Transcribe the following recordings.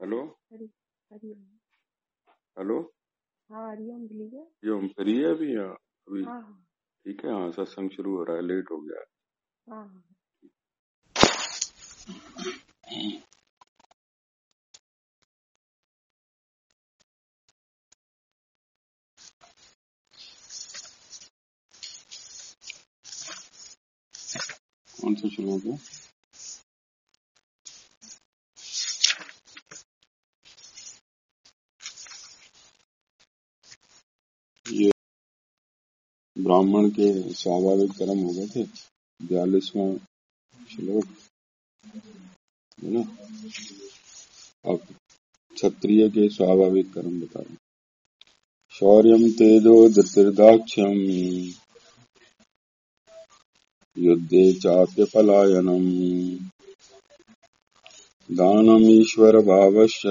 Hello? Hariom hello? हाँ हरिओम हम free है अभी? या अभी। हाँ हाँ। ठीक है हाँ सत्संग शुरू हो रहा है लेट हो गया। हाँ हाँ। कौन सा शुरू हो गया? ब्राह्मण के स्वाभाविक कर्म हो गए थे। बयालीसवा श्लोक, है ना? अब क्षत्रिय के स्वाभाविक कर्म बता रहे। शौर्यम तेजो धृतिर्दाक्ष्यम युद्धे चाप्य पलायनम दानम ईश्वर भावश्च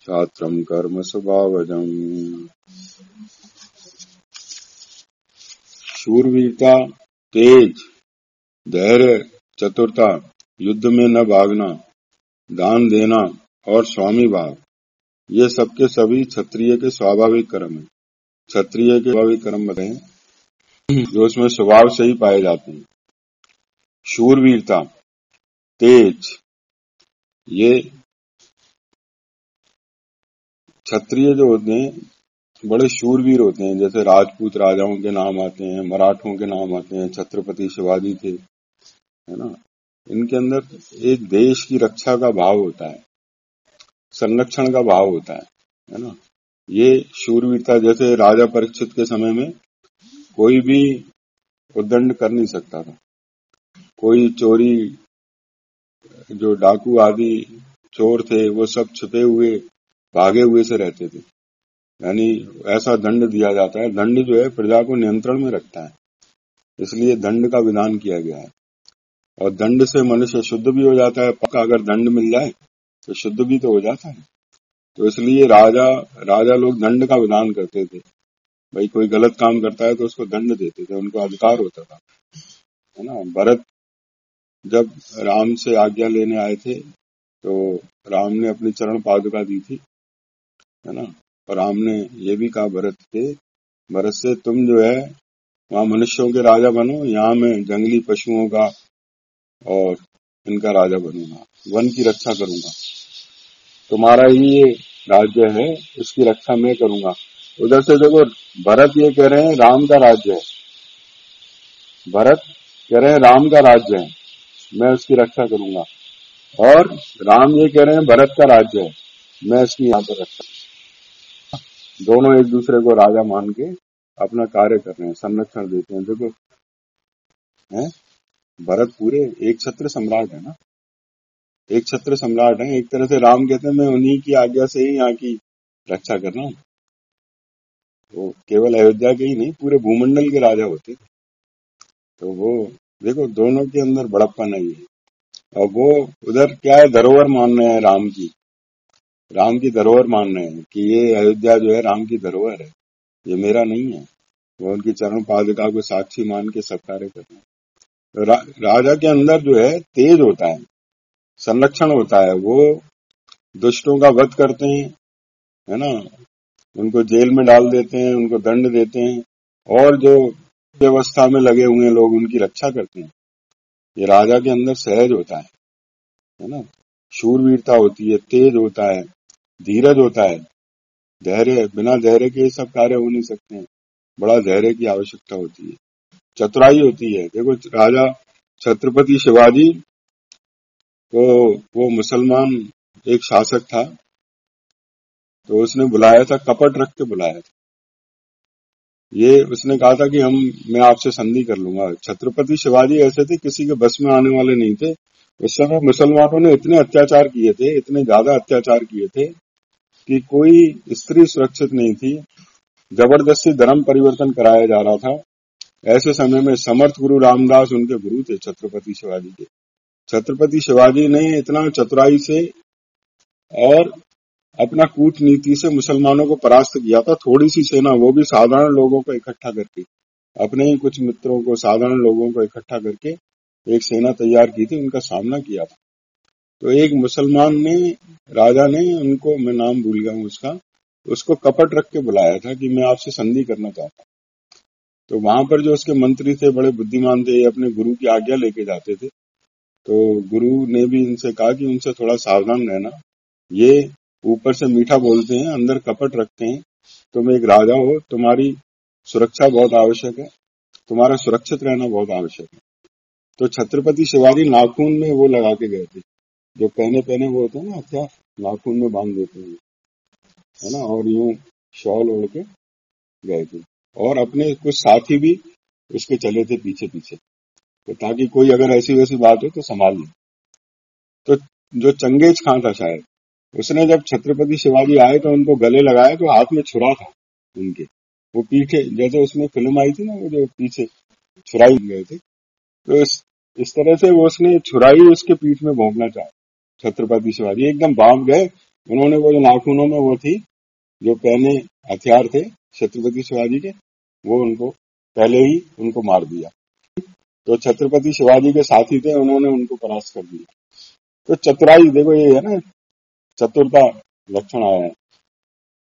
छात्रम कर्म स्वभावजम। शूरवीरता, तेज, धैर्य, चतुरता, युद्ध में न भागना, दान देना और स्वामी भाव। ये सबके सभी क्षत्रिय के स्वाभाविक कर्म है। क्षत्रिय के स्वाभाविक कर्म बताए, जो उसमें स्वभाव से ही पाए जाते हैं। शूरवीरता, तेज, ये क्षत्रिय जो होते हैं बड़े शूरवीर होते हैं, जैसे राजपूत राजाओं के नाम आते हैं, मराठों के नाम आते हैं, छत्रपति शिवाजी थे, है ना? इनके अंदर एक देश की रक्षा का भाव होता है, संरक्षण का भाव होता है है ना? ये शूरवीरता, जैसे राजा परीक्षित के समय में कोई भी उद्दंड कर नहीं सकता था। कोई चोरी, जो डाकू आदि चोर थे, वो सब छिपे हुए, भागे हुए से रहते थे। यानी ऐसा दंड दिया जाता है। दंड जो है प्रजा को नियंत्रण में रखता है। इसलिए दंड का विधान किया गया है। और दंड से मनुष्य शुद्ध भी हो जाता है। पक्का अगर दंड मिल जाए तो शुद्ध भी तो हो जाता है। तो इसलिए राजा राजा लोग दंड का विधान करते थे। भाई कोई गलत काम करता है तो उसको दंड देते थे। उनको अधिकार होता था। है ना? भरत जब राम से आज्ञा लेने आए थे तो राम ने अपनी चरण पादुका दी थी। है ना? और राम ने ये भी कहा भरत से भरत से तुम जो है, वहाँ मनुष्यों के राजा बनो, यहाँ मैं जंगली पशुओं का और इनका राजा बनूँगा, वन की रक्षा करूँगा। तुम्हारा ही ये राज्य है इसकी रक्षा मैं करूँगा। उधर से देखो, भरत ये कह रहे हैं, राम का राज्य है। भरत कह रहे हैं, राम का राज्य है, मैं उसकी रक्षा करूँगा। और राम ये कह रहे हैं, भरत का राज्य है, मैं इसकी यहाँ पर रक्षा दोनों एक दूसरे को राजा मान के अपना कार्य कर रहे हैं, संरक्षण देते हैं। देखो, है? भरत पूरे एक छत्र सम्राट है ना? एक छत्र सम्राट है, एक तरह से राम कहते हैं, मैं उन्हीं की आज्ञा से ही यहाँ की रक्षा कर रहा हूँ। वो केवल अयोध्या के ही नहीं, पूरे भूमंडल के राजा होते तो वो, देखो, दोनों के अंदर बड़प्पन है। ये और वो उधर क्या है, धरोहर मान रहे हैं राम की राम की धरोहर मान रहे हैं कि ये अयोध्या जो है राम की धरोहर है। ये मेरा नहीं है। वो उनकी चरण पादुका को साक्षी मान के सब कार्य कर रहे हैं। रा, राजा के अंदर जो है तेज होता है संरक्षण होता है। वो दुष्टों का वध करते हैं है ना? उनको जेल में डाल देते हैं उनको दंड देते हैं और जो व्यवस्था में लगे हुए लोग उनकी रक्षा करते हैं। ये राजा के अंदर सहज होता है है ना? शूरवीरता होती है तेज होता है। धीरज होता है। धैर्य बिना धैर्य के सब कार्य हो नहीं सकते हैं। बड़ा धैर्य की आवश्यकता होती है। चतुराई होती है। देखो, राजा छत्रपति शिवाजी तो वो मुसलमान एक शासक था तो उसने बुलाया था, कपट रख के बुलाया था। ये उसने कहा था कि हम, मैं आपसे संधि कर लूँगा। छत्रपति शिवाजी ऐसे थे, किसी के बस में आने वाले नहीं थे। उस समय मुसलमानों ने इतने अत्याचार किए थे, इतने ज़्यादा अत्याचार किए थे कि कोई स्त्री सुरक्षित नहीं थी। ज़बरदस्ती धर्म परिवर्तन कराया जा रहा था। ऐसे समय में समर्थ गुरु रामदास, उनके गुरु थे छत्रपति शिवाजी के। छत्रपति शिवाजी ने इतना चतुराई से और अपना कूटनीति से मुसलमानों को परास्त किया था। थोड़ी सी सेना, वो भी साधारण लोगों को इकट्ठा करके, अपने ही कुछ मित्रों को साधारण लोगों को इकट्ठा करके एक सेना तैयार की थी, उनका सामना किया था। तो एक मुसलमान ने, राजा ने उनको, मैं नाम भूल गया हूँ उसका, उसको कपट रख के बुलाया था कि मैं आपसे संधि करना चाहता हूँ। तो वहाँ पर जो उसके मंत्री थे, बड़े बुद्धिमान थे अपने गुरु की आज्ञा लेके जाते थे। तो गुरु ने भी इनसे कहा कि उनसे थोड़ा सावधान रहना। ये ऊपर से मीठा बोलते हैं, अंदर कपट रखते हैं। तुम एक राजा हो, तुम्हारी सुरक्षा बहुत आवश्यक है, तुम्हारा सुरक्षित रहना बहुत आवश्यक है। तो छत्रपति शिवाजी नाखून में वो लगा के गए थे। जो पहने पहने वो होते हैं ना क्या नाखून में बाँध देते हैं। है ना? और यूँ शॉल ओढ़ के गए थे। और अपने कुछ साथी भी उसके चले थे पीछे पीछे। तो ताकि कोई अगर ऐसी वैसी बात हो तो संभाल ले। तो जो चंगेज खां था शायद उसने जब छत्रपति शिवाजी आए तो उनको गले लगाए तो हाथ में छुरा था उनके। वो पीछे जैसे उसमें फ़िल्म आई थी ना वो जो पीछे छुराई गए थे। तो इस, इस तरह से वो उसने छुराई उसके पीठ में भोंकना चाहा। छत्रपति शिवाजी, एकदम बाँध गए। उन्होंने वो जो नाखूनों में वो थी, जो पहने हथियार थे छत्रपति शिवाजी के, वो उनको, पहले ही उनको मार दिया। तो छत्रपति शिवाजी के साथी थे, उन्होंने उनको परास्त कर दिया। तो चतुराई, देखो ये है ना, चतुरता लक्षण आया है।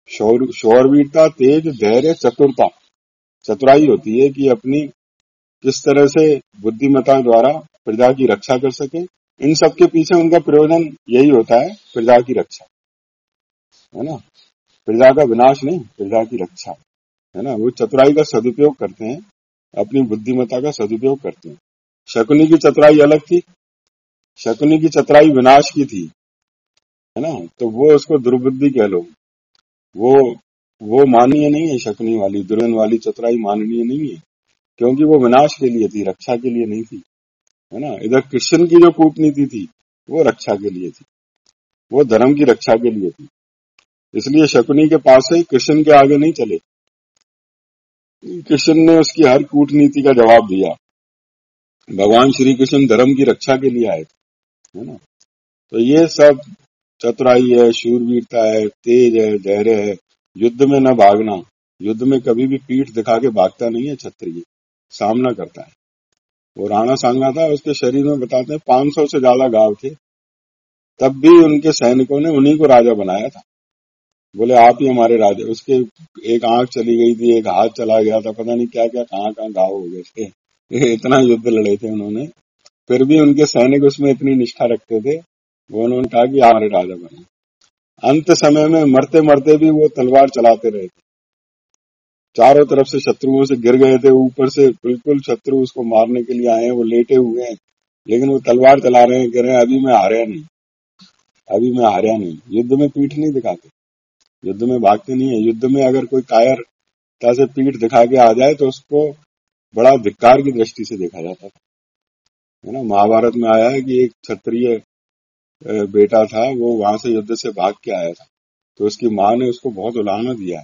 शौर, शौरवीरता, तेज, धैर्य, चतुरता। चतुराई होती है कि अपनी किस तरह से बुद्धिमता द्वारा प्रजा की रक्षा कर सके इन सब के पीछे उनका प्रयोजन यही होता है, प्रजा की रक्षा। है ना? प्रजा का विनाश नहीं, प्रजा की रक्षा। है ना? वो चतुराई का सदुपयोग करते हैं, अपनी बुद्धिमता का सदुपयोग करते हैं। शकुनी की चतुराई अलग थी। शकुनी की चतुराई विनाश की थी। है ना? तो वो उसको दुर्बुद्धि कह लो। वो वो माननीय नहीं है शकुनी वाली दुर्गन वाली चतुराई माननीय नहीं है, क्योंकि वो विनाश के लिए थी, रक्षा के लिए नहीं थी। है ना? इधर कृष्ण की जो कूटनीति थी, वो रक्षा के लिए थी। वो धर्म की रक्षा के लिए थी। इसलिए शकुनी के पास से कृष्ण के आगे नहीं चले। कृष्ण ने उसकी हर कूटनीति का जवाब दिया। भगवान श्री कृष्ण धर्म की रक्षा के लिए आए थे, है ना? तो ये सब चतुराई है शूरवीरता है, तेज है, धैर्य है। युद्ध में न भागना। युद्ध में कभी भी पीठ दिखा के भागता नहीं है क्षत्रिय। सामना करता है। वो राणा सांगा था उसके शरीर में बताते हैं 500 से ज़्यादा गाँव थे। तब भी उनके सैनिकों ने उन्हीं को राजा बनाया था। बोले, आप ही हमारे राजा। उसके एक आँख चली गई थी, एक हाथ चला गया था, पता नहीं क्या क्या कहाँ कहाँ गाँव हो गए थे। इतना युद्ध लड़े थे उन्होंने। फिर भी उनके सैनिक उसमें इतनी निष्ठा रखते थे, वो उन्होंने कहा कि हमारे राजा बने। अंत समय में मरते मरते भी वो तलवार चलाते रहे थे। चारों तरफ़ से शत्रुओं से गिर गए थे, ऊपर से बिल्कुल शत्रु उसको मारने के लिए आए हैं, वो लेटे हुए हैं, लेकिन वो तलवार चला रहे हैं, कह रहे हैं, अभी मैं हारा नहीं, अभी मैं हारा नहीं। युद्ध में पीठ नहीं दिखाते, युद्ध में भागते नहीं है। युद्ध में अगर कोई कायरता से पीठ दिखा के आ जाए तो उसको बड़ा धिक्कार की दृष्टि से देखा जाता था। है ना? महाभारत में आया है कि एक क्षत्रिय बेटा था, वो वहाँ से युद्ध से भाग के आया था तो उसकी माँ ने उसको बहुत उलाहना दिया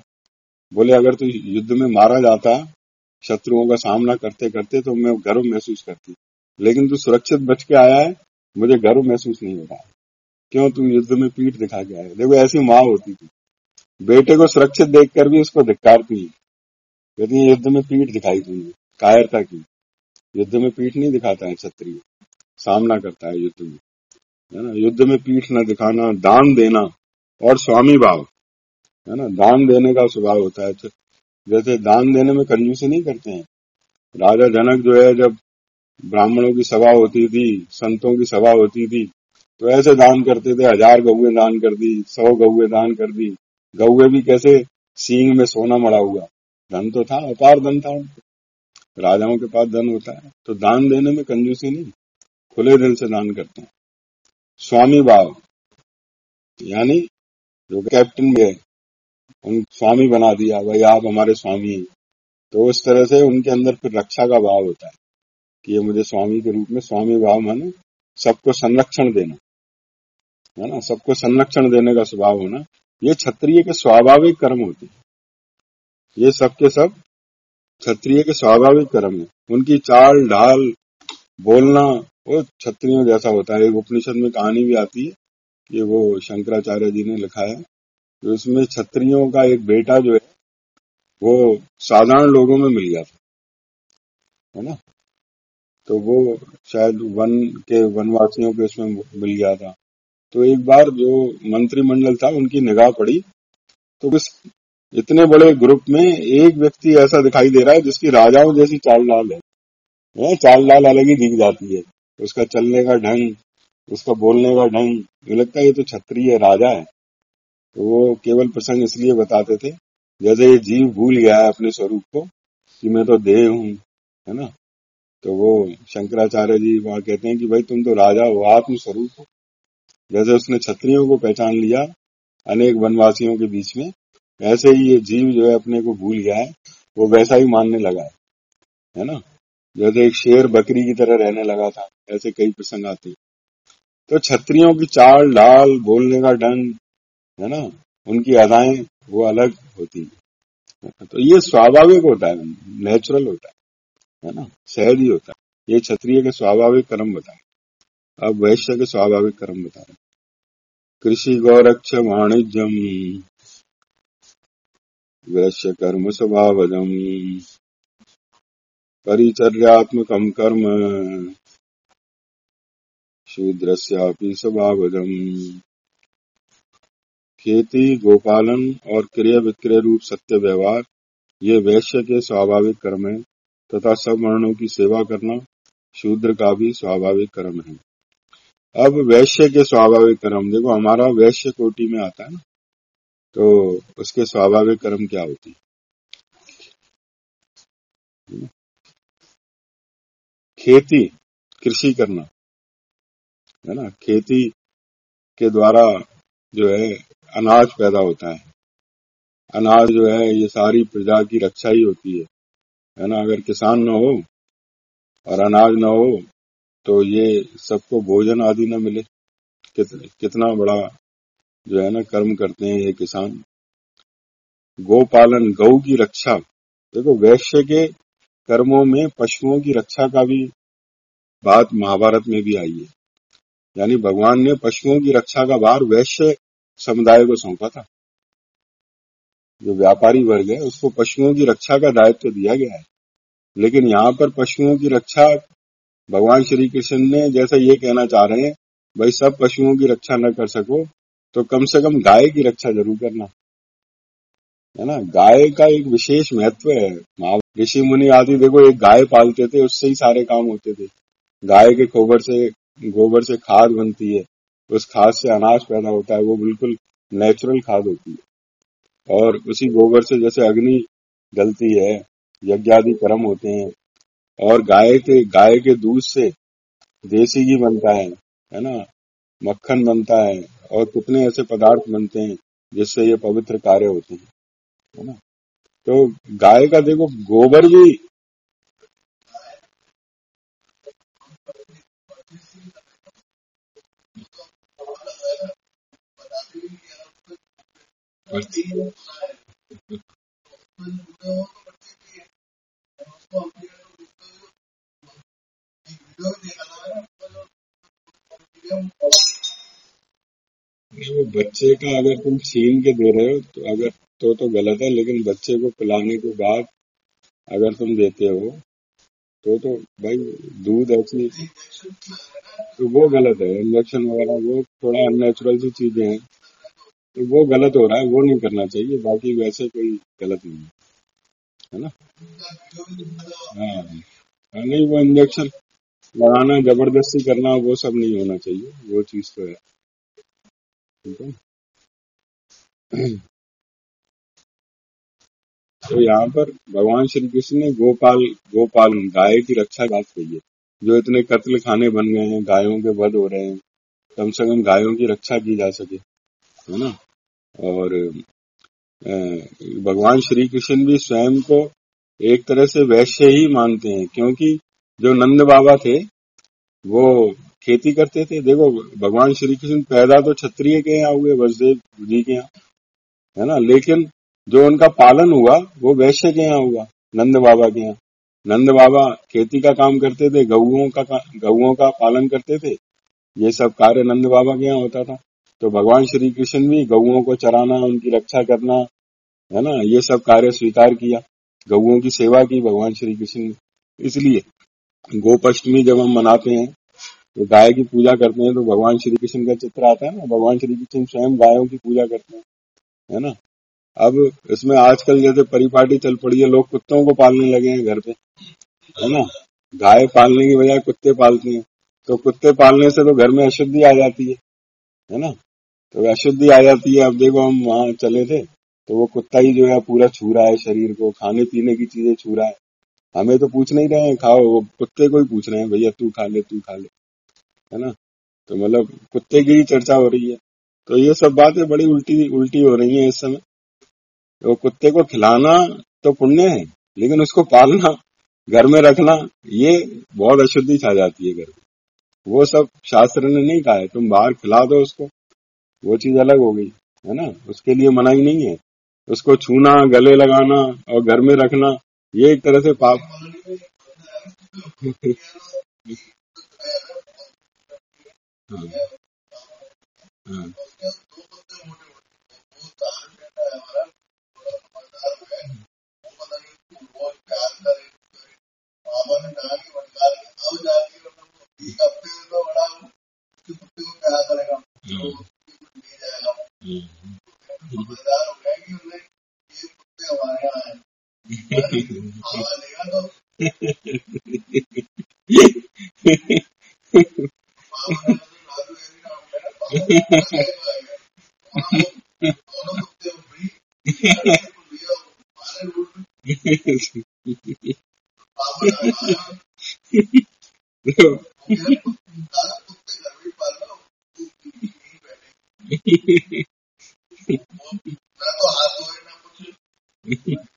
बोले, अगर तू युद्ध में मारा जाता, शत्रुओं का सामना करते करते तो मैं गर्व महसूस करती। लेकिन तू सुरक्षित बच के आया है, मुझे गर्व महसूस नहीं हो रहा। क्यों तू युद्ध में पीठ दिखा के आया देखो, ऐसी माँ होती थी। बेटे को सुरक्षित देखकर भी उसको धिक्कारती है यदि युद्ध में पीठ दिखाई तुमने कायरता की। युद्ध में पीठ नहीं दिखाता है क्षत्रिय। सामना करता है युद्ध में। है ना? युद्ध में पीठ न दिखाना, दान देना और स्वामी भाव। है ना? दान देने का स्वभाव होता है। तो जैसे दान देने में कंजूसी नहीं करते हैं। राजा जनक जो है, जब ब्राह्मणों की सभा होती थी, संतों की सभा होती थी तो ऐसे दान करते थे। हज़ार गौए दान कर दी, सौ गौए दान कर दी। गौए भी कैसे? सींग में सोना मड़ा हुआ। धन तो था, अपार धन था राजाओं के पास धन होता है। तो दान देने में कंजूसी नहीं। खुले दिल से दान करते हैं। स्वामी भाव। यानी जो कैप्टन है उन स्वामी बना दिया, भाई आप हमारे स्वामी हैं। तो उस तरह से उनके अंदर फिर रक्षा का भाव होता है कि ये मुझे स्वामी के रूप में, स्वामी भाव माने सबको संरक्षण देना, है ना? सबको संरक्षण देने का स्वभाव होना। ये क्षत्रिय के स्वाभाविक कर्म होते हैं। ये सब के सब क्षत्रिय के स्वाभाविक कर्म है। उनकी चाल ढाल बोलना, वो क्षत्रियों जैसा होता है। उपनिषद में कहानी भी आती है कि वो शंकराचार्य जी ने लिखा है तो उसमें छत्रियों का एक बेटा जो है, वो साधारण लोगों में मिल गया था, है ना? तो वो शायद वन के वनवासियों के उसमें मिल गया था। तो एक बार जो मंत्रिमंडल था, उनकी निगाह पड़ी तो उस इतने बड़े ग्रुप में एक व्यक्ति ऐसा दिखाई दे रहा है, जिसकी राजाओं जैसी चाल लाल है। चाल लाल अलग ही दिख जाती है। उसका चलने का ढंग, उसका बोलने का ढंग लगता है ये तो छत्री है राजा है। वो केवल प्रसंग इसलिए बताते थे, जैसे ये जीव भूल गया है अपने स्वरूप को, कि मैं तो देह हूँ, है ना? तो वो शंकराचार्य जी वहाँ कहते हैं कि भाई तुम तो राजा हो आत्म स्वरूप हो। जैसे उसने क्षत्रियों को पहचान लिया, अनेक वनवासियों के बीच में, ऐसे ही ये जीव जो है अपने को भूल गया है, वो वैसा ही मानने लगा है है ना? जैसे एक शेर बकरी की तरह रहने लगा था, ऐसे कई प्रसंग आते तो छत्रियों की चाल डाल बोलने का ढंग है ना? उनकी अदाएँ वो अलग होती है। तो ये स्वाभाविक होता है नेचुरल होता है है ना? सहज ही होता है। ये क्षत्रिय के स्वाभाविक कर्म बताए। अब वैश्य के स्वाभाविक कर्म बता रहे कृषि गौरक्ष वाणिज्यम, वैश्य कर्म स्वभावजम, परिचर्यात्मकम कर्म, शूद्रस्यापि स्वभावजम। खेती, गोपालन और क्रिया विक्रय रूप सत्य व्यवहार, ये वैश्य के स्वाभाविक कर्म है, तथा सब वर्णों की सेवा करना शूद्र का भी स्वाभाविक कर्म है। अब वैश्य के स्वाभाविक कर्म, देखो हमारा वैश्य कोटि में आता है ना तो उसके स्वाभाविक कर्म क्या होती खेती, कृषि करना, है ना? खेती के द्वारा जो है अनाज पैदा होता है। अनाज जो है ये सारी प्रजा की रक्षा ही होती है। है ना? अगर किसान न हो और अनाज न हो तो ये सबको भोजन आदि न मिले। कित, कितना बड़ा जो है ना कर्म करते हैं ये किसान। गोपालन गौ की रक्षा। देखो वैश्य के कर्मों में पशुओं की रक्षा का भी बात महाभारत में भी आई है। यानी भगवान ने पशुओं की रक्षा का भार वैश्य समुदाय को सौंपा था। जो व्यापारी वर्ग है, उसको पशुओं की रक्षा का दायित्व तो दिया गया है। लेकिन यहाँ पर पशुओं की रक्षा, भगवान श्री कृष्ण ने जैसा ये कहना चाह रहे हैं, भाई, सब पशुओं की रक्षा न कर सको तो कम से कम गाय की रक्षा ज़रूर करना। है ना? गाय का एक विशेष महत्व है। ऋषि मुनि आदि देखो, एक गाय पालते थे, उससे ही सारे काम होते थे। गाय के गोबर से गोबर से खाद बनती है। उस खाद से अनाज पैदा होता है, वो बिल्कुल नेचुरल खाद होती है। और उसी गोबर से जैसे अग्नि गलती है यज्ञादि कर्म होते हैं। और गाय के गाय के दूध से देसी घी बनता है है ना? मक्खन बनता है, और कितने ऐसे पदार्थ बनते हैं, जिससे ये पवित्र कार्य होते हैं, है ना? तो गाय का देखो, गोबर भी वो बच्चे का अगर तुम छीन के दे रहे हो तो अगर तो तो गलत है, लेकिन बच्चे को पिलाने के बाद अगर तुम देते हो तो तो भाई दूध ऐसी तो वो गलत है इंजेक्शन वगैरह, वो थोड़ा अननेचुरल सी चीज़ें हैं। तो वो गलत हो रहा है वो नहीं करना चाहिए बाकी वैसे कोई गलत नहीं है। ना? हाँ, हाँ नहीं वो इंजेक्शन लगाना ज़बरदस्ती करना वो सब नहीं होना चाहिए वो चीज़ तो है। ठीक है? तो यहाँ पर भगवान श्री कृष्ण ने गोपाल गोपाल गाय की रक्षा बात कही है जो इतने कत्ल खाने बन गए हैं गायों के वध हो रहे हैं कम से कम गायों की रक्षा की जा सके। है ना? और भगवान श्री कृष्ण भी स्वयं को एक तरह से वैश्य ही मानते हैं, क्योंकि जो नंद बाबा थे, वो खेती करते थे। देखो, भगवान श्री कृष्ण पैदा तो क्षत्रिय के यहाँ हुए, वसुदेव जी के यहाँ, है ना? लेकिन जो उनका पालन हुआ, वो वैश्य के यहाँ हुआ, नंद बाबा के यहाँ। नंद बाबा खेती का काम करते थे, गऊ का गऊ का पालन करते थे। ये सब कार्य नंद बाबा के यहाँ होता था। तो भगवान श्री कृष्ण भी गऊओं को चराना, उनकी रक्षा करना, है ना, ये सब कार्य स्वीकार किया। गऊओं की सेवा की भगवान श्री कृष्ण ने। इसलिए गोपाष्टमी जब हम मनाते हैं तो गाय की पूजा करते हैं तो भगवान श्री कृष्ण का चित्र आता है ना, भगवान श्री कृष्ण स्वयं गायों की पूजा करते हैं, है ना। अब इसमें आजकल जैसे परिपाटी चल पड़ी है, लोग कुत्तों को पालने लगे हैं घर पे, है ना। गाय पालने की बजाय कुत्ते पालते हैं तो कुत्ते पालने से तो घर में अशुद्धि आ जाती है है ना। तो अशुद्धि आ जाती है। अब देखो, हम वहाँ चले थे तो वो कुत्ता ही जो है पूरा छू रहा है शरीर को, खाने पीने की चीज़ें छू रहा है। हमें तो पूछ नहीं रहे हैं, खाओ, वो कुत्ते को ही पूछ रहे हैं, भैया, तू खा ले, तू खा ले। है ना? तो मतलब कुत्ते की ही चर्चा हो रही है। तो ये सब बातें बड़ी उल्टी उल्टी हो रही है इस समय। तो कुत्ते को खिलाना तो पुण्य है, लेकिन उसको पालना, घर में रखना, ये बहुत अशुद्धि छा जाती है घर में। वो सब शास्त्र ने नहीं कहा है, तुम बाहर खिला दो उसको। वो चीज़ अलग हो गई है ना? उसके लिए मनाही नहीं है। उसको छूना गले लगाना और घर में रखना ये एक तरह से पाप। हाँ, हाँ, हम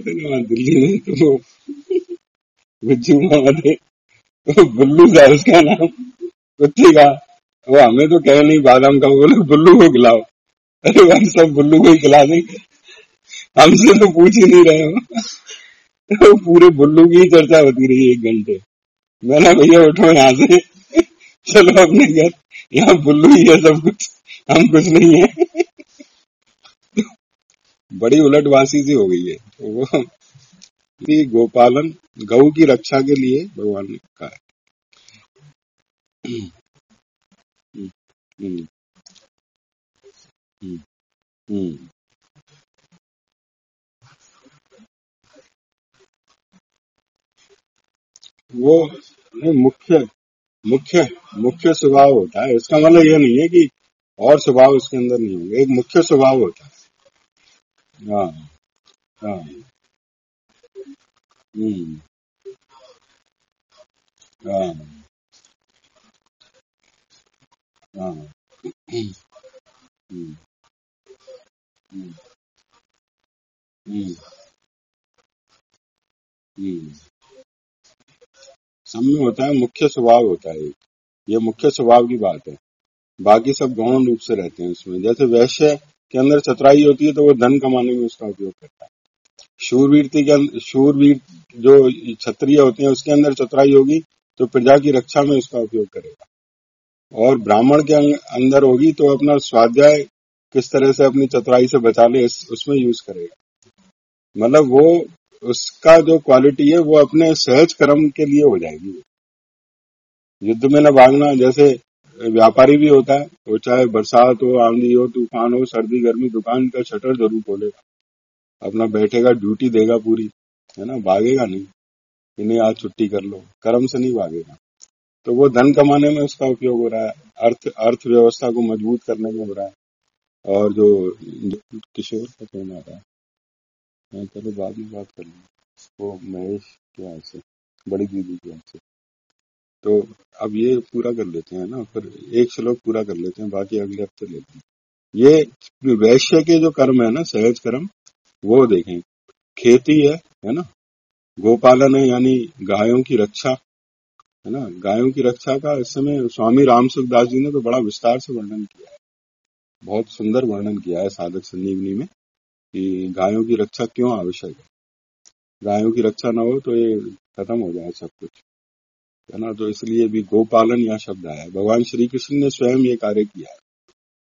तो बुल्लू था उसका नाम कुत्ते का वो हमें तो कहे नहीं बादाम का बोले बुल्लू को खिलाओ अरे भाई सब बुल्लू को ही खिला देंगे हमसे तो पूछ ही नहीं रहे तो पूरे बुल्लू की चर्चा होती रही एक घंटे। मैंने भैया, उठो यहाँ से। चलो अपने घर यहाँ बुल्लू ही है सब कुछ हम कुछ नहीं है बड़ी उलटवासी सी हो गई है। वो ये गोपालन गऊ की रक्षा के लिए भगवान ने कहा है। वो मुख्य मुख्य मुख्य स्वभाव होता है। इसका मतलब यह नहीं है कि और स्वभाव इसके अंदर नहीं होंगे। एक मुख्य स्वभाव होता है। हाँ हाँ। हम्म। हाँ। हाँ। हम्म। हम्म। हम्म। हम्म, होता है मुख्य स्वभाव होता है ये मुख्य स्वभाव की बात है। बाकी सब गौण रूप से रहते हैं उसमें। जैसे वैश्य के अंदर चतुराई होती है तो वो धन कमाने में उसका उपयोग करता है। शूरवीरती के अंदर शूरवीर जो क्षत्रिय होते हैं, उसके अंदर चतुराई होगी तो प्रजा की रक्षा में उसका उपयोग करेगा। और ब्राह्मण के अंदर होगी तो अपना स्वाध्याय किस तरह से अपनी चतुराई से बचा ले उसमें यूज़ करेगा। मतलब वो, उसका जो क्वालिटी है, वो अपने सहज कर्म के लिए हो जाएगी। युद्ध में न भागना, जैसे व्यापारी भी होता है, वो चाहे बरसात हो, आंधी हो, तूफ़ान हो, सर्दी, गर्मी, दुकान का शटर ज़रूर खोलेगा। अपना बैठेगा, ड्यूटी देगा पूरी, है ना? भागेगा नहीं। कि नहीं आज छुट्टी कर लो, कर्म से नहीं भागेगा। तो वो धन कमाने में उसका उपयोग हो रहा है, अर्थ, अर्थव्यवस्था को मज़बूत करने में हो रहा है। और जो किशोर का फ़ोन आ रहा है। चलो बाद में बात कर लूँ वो महेश के यहाँ से, बड़ी दीदी के यहाँ से। तो अब ये पूरा कर लेते हैं ना, फिर एक श्लोक पूरा कर लेते हैं, बाकी अगले हफ़्ते लेते हैं ये वैश्य के जो कर्म है ना, सहज कर्म, वो देखें। खेती है है ना? गोपालन है, यानी गायों की रक्षा, है ना? गायों की रक्षा का इस समय स्वामी राम सुखदास जी ने तो बड़ा विस्तार से वर्णन किया है। बहुत सुंदर वर्णन किया है साधक संजीवनी में, कि गायों की रक्षा क्यों आवश्यक है? गायों की रक्षा न हो तो ये खत्म हो जाए सब कुछ। है ना? तो इसलिए भी गोपालन यह शब्द आया है। भगवान श्री कृष्ण ने स्वयं ये कार्य किया है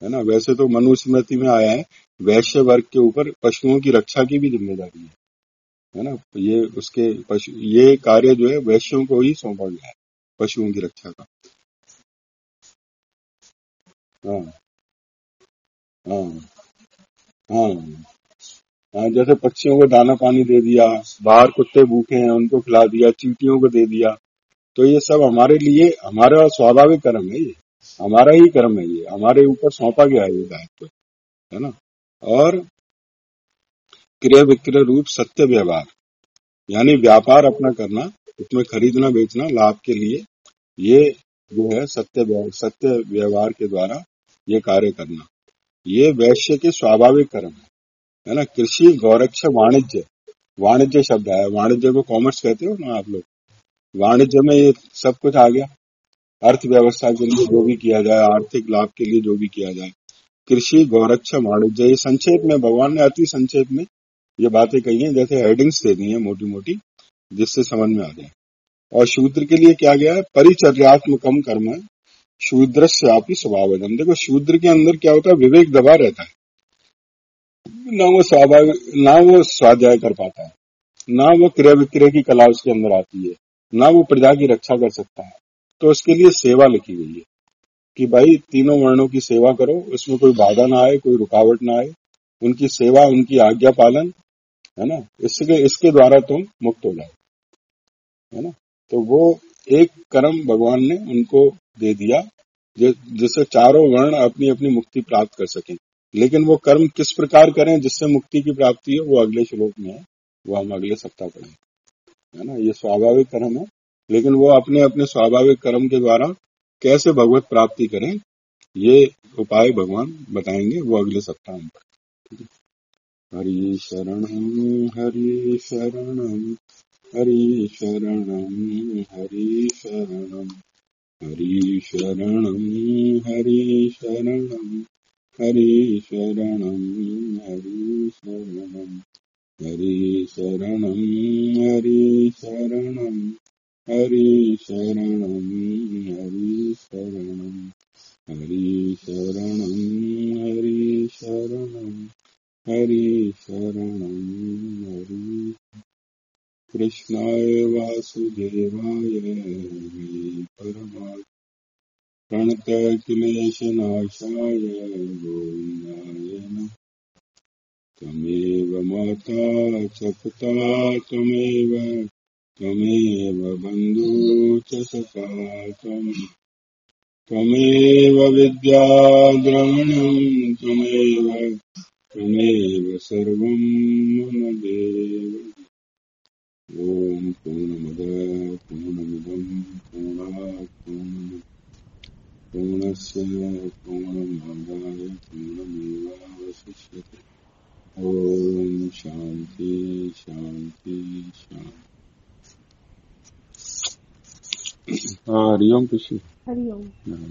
है ना? वैसे तो मनुस्मृति में आया है, वैश्य वर्ग के ऊपर पशुओं की रक्षा की भी ज़िम्मेदारी है है ना? ये उसके पशु, ये कार्य जो है वैश्यों को ही सौंपा गया है, पशुओं की रक्षा का। हाँ। हाँ। हाँ। हाँ जैसे पक्षियों को दाना पानी दे दिया, बाहर कुत्ते भूखे हैं, उनको खिला दिया, चीटियों को दे दिया तो ये सब हमारे लिए, हमारा स्वाभाविक कर्म है ये। हमारा ही कर्म है ये। हमारे ऊपर सौंपा गया है ये दायित्व, है ना? और क्रिया विक्रय रूप सत्य व्यवहार, यानी व्यापार अपना करना, उसमें खरीदना, बेचना, लाभ के लिए ये जो है सत्य सत्य व्यवहार के द्वारा ये कार्य करना। ये वैश्य के स्वाभाविक कर्म है है ना? कृषि गौरक्ष वाणिज्य वाणिज्य शब्द है। वाणिज्य को कॉमर्स कहते हो ना आप लोग? वाणिज्य में ये सब कुछ आ गया। अर्थव्यवस्था के लिए जो भी किया जाए, आर्थिक लाभ के लिए जो भी किया जाए, कृषि, गौरक्ष, वाणिज्य, ये संक्षेप में, भगवान ने अति संक्षेप में ये बातें कही हैं, जैसे हेडिंग्स दे दी हैं मोटी मोटी जिससे समझ में आ जाए। और शूद्र के लिए क्या गया है? परिचर्यात्मकम कर्म है। शूद्र से आप ही स्वभाव देखो, शूद्र के अंदर क्या होता है? विवेक दबा रहता है। ना वो स्वाभाविक, ना वो स्वाध्याय कर पाता है। ना वो क्रय विक्रय की कला उसके अंदर आती है। ना वो प्रजा की रक्षा कर सकता है। तो उसके लिए सेवा लिखी गई है कि भाई तीनों वर्णों की सेवा करो उसमें कोई बाधा ना आए, कोई रुकावट ना आए। उनकी सेवा, उनकी आज्ञा पालन, है ना? इसके इसके द्वारा तुम मुक्त हो जाओ, है ना? तो वो एक कर्म भगवान ने उनको दे दिया जिससे चारों वर्ण अपनी अपनी मुक्ति प्राप्त कर सकें। लेकिन वो कर्म किस प्रकार करें, जिससे मुक्ति की प्राप्ति हो, वो अगले श्लोक में है, वो हम अगले सप्ताह पढ़ेंगे। है ना, ये स्वाभाविक कर्म है। लेकिन वो अपने अपने स्वाभाविक कर्म के द्वारा कैसे भगवत प्राप्ति करें, ये उपाय भगवान बताएँगे वो अगले सप्ताह में। हरि शरण हरि शरण हरि शरण हरि शरण हरि शरण हरि शरण हरि शरण हरि शरण। हरि शरणं हरि शरणं हरि शरणं हरि शरणं हरि शरणं हरि शरणं हरि शरणं हरि कृष्णाय वासुदेवाय परमा प्रणतक्लेशनाशाय गोविन्दाय नमः। त्वमेव माता च पिता त्वमेव त्वमेव बन्धु च मम देव पूर्णमद पूर्णस्य पूर्णमादाय पूर्णमेवावशिष्यते। ओम शांति शांति शांति। हाँ हरिओम कृषि हरिओम। हाँ।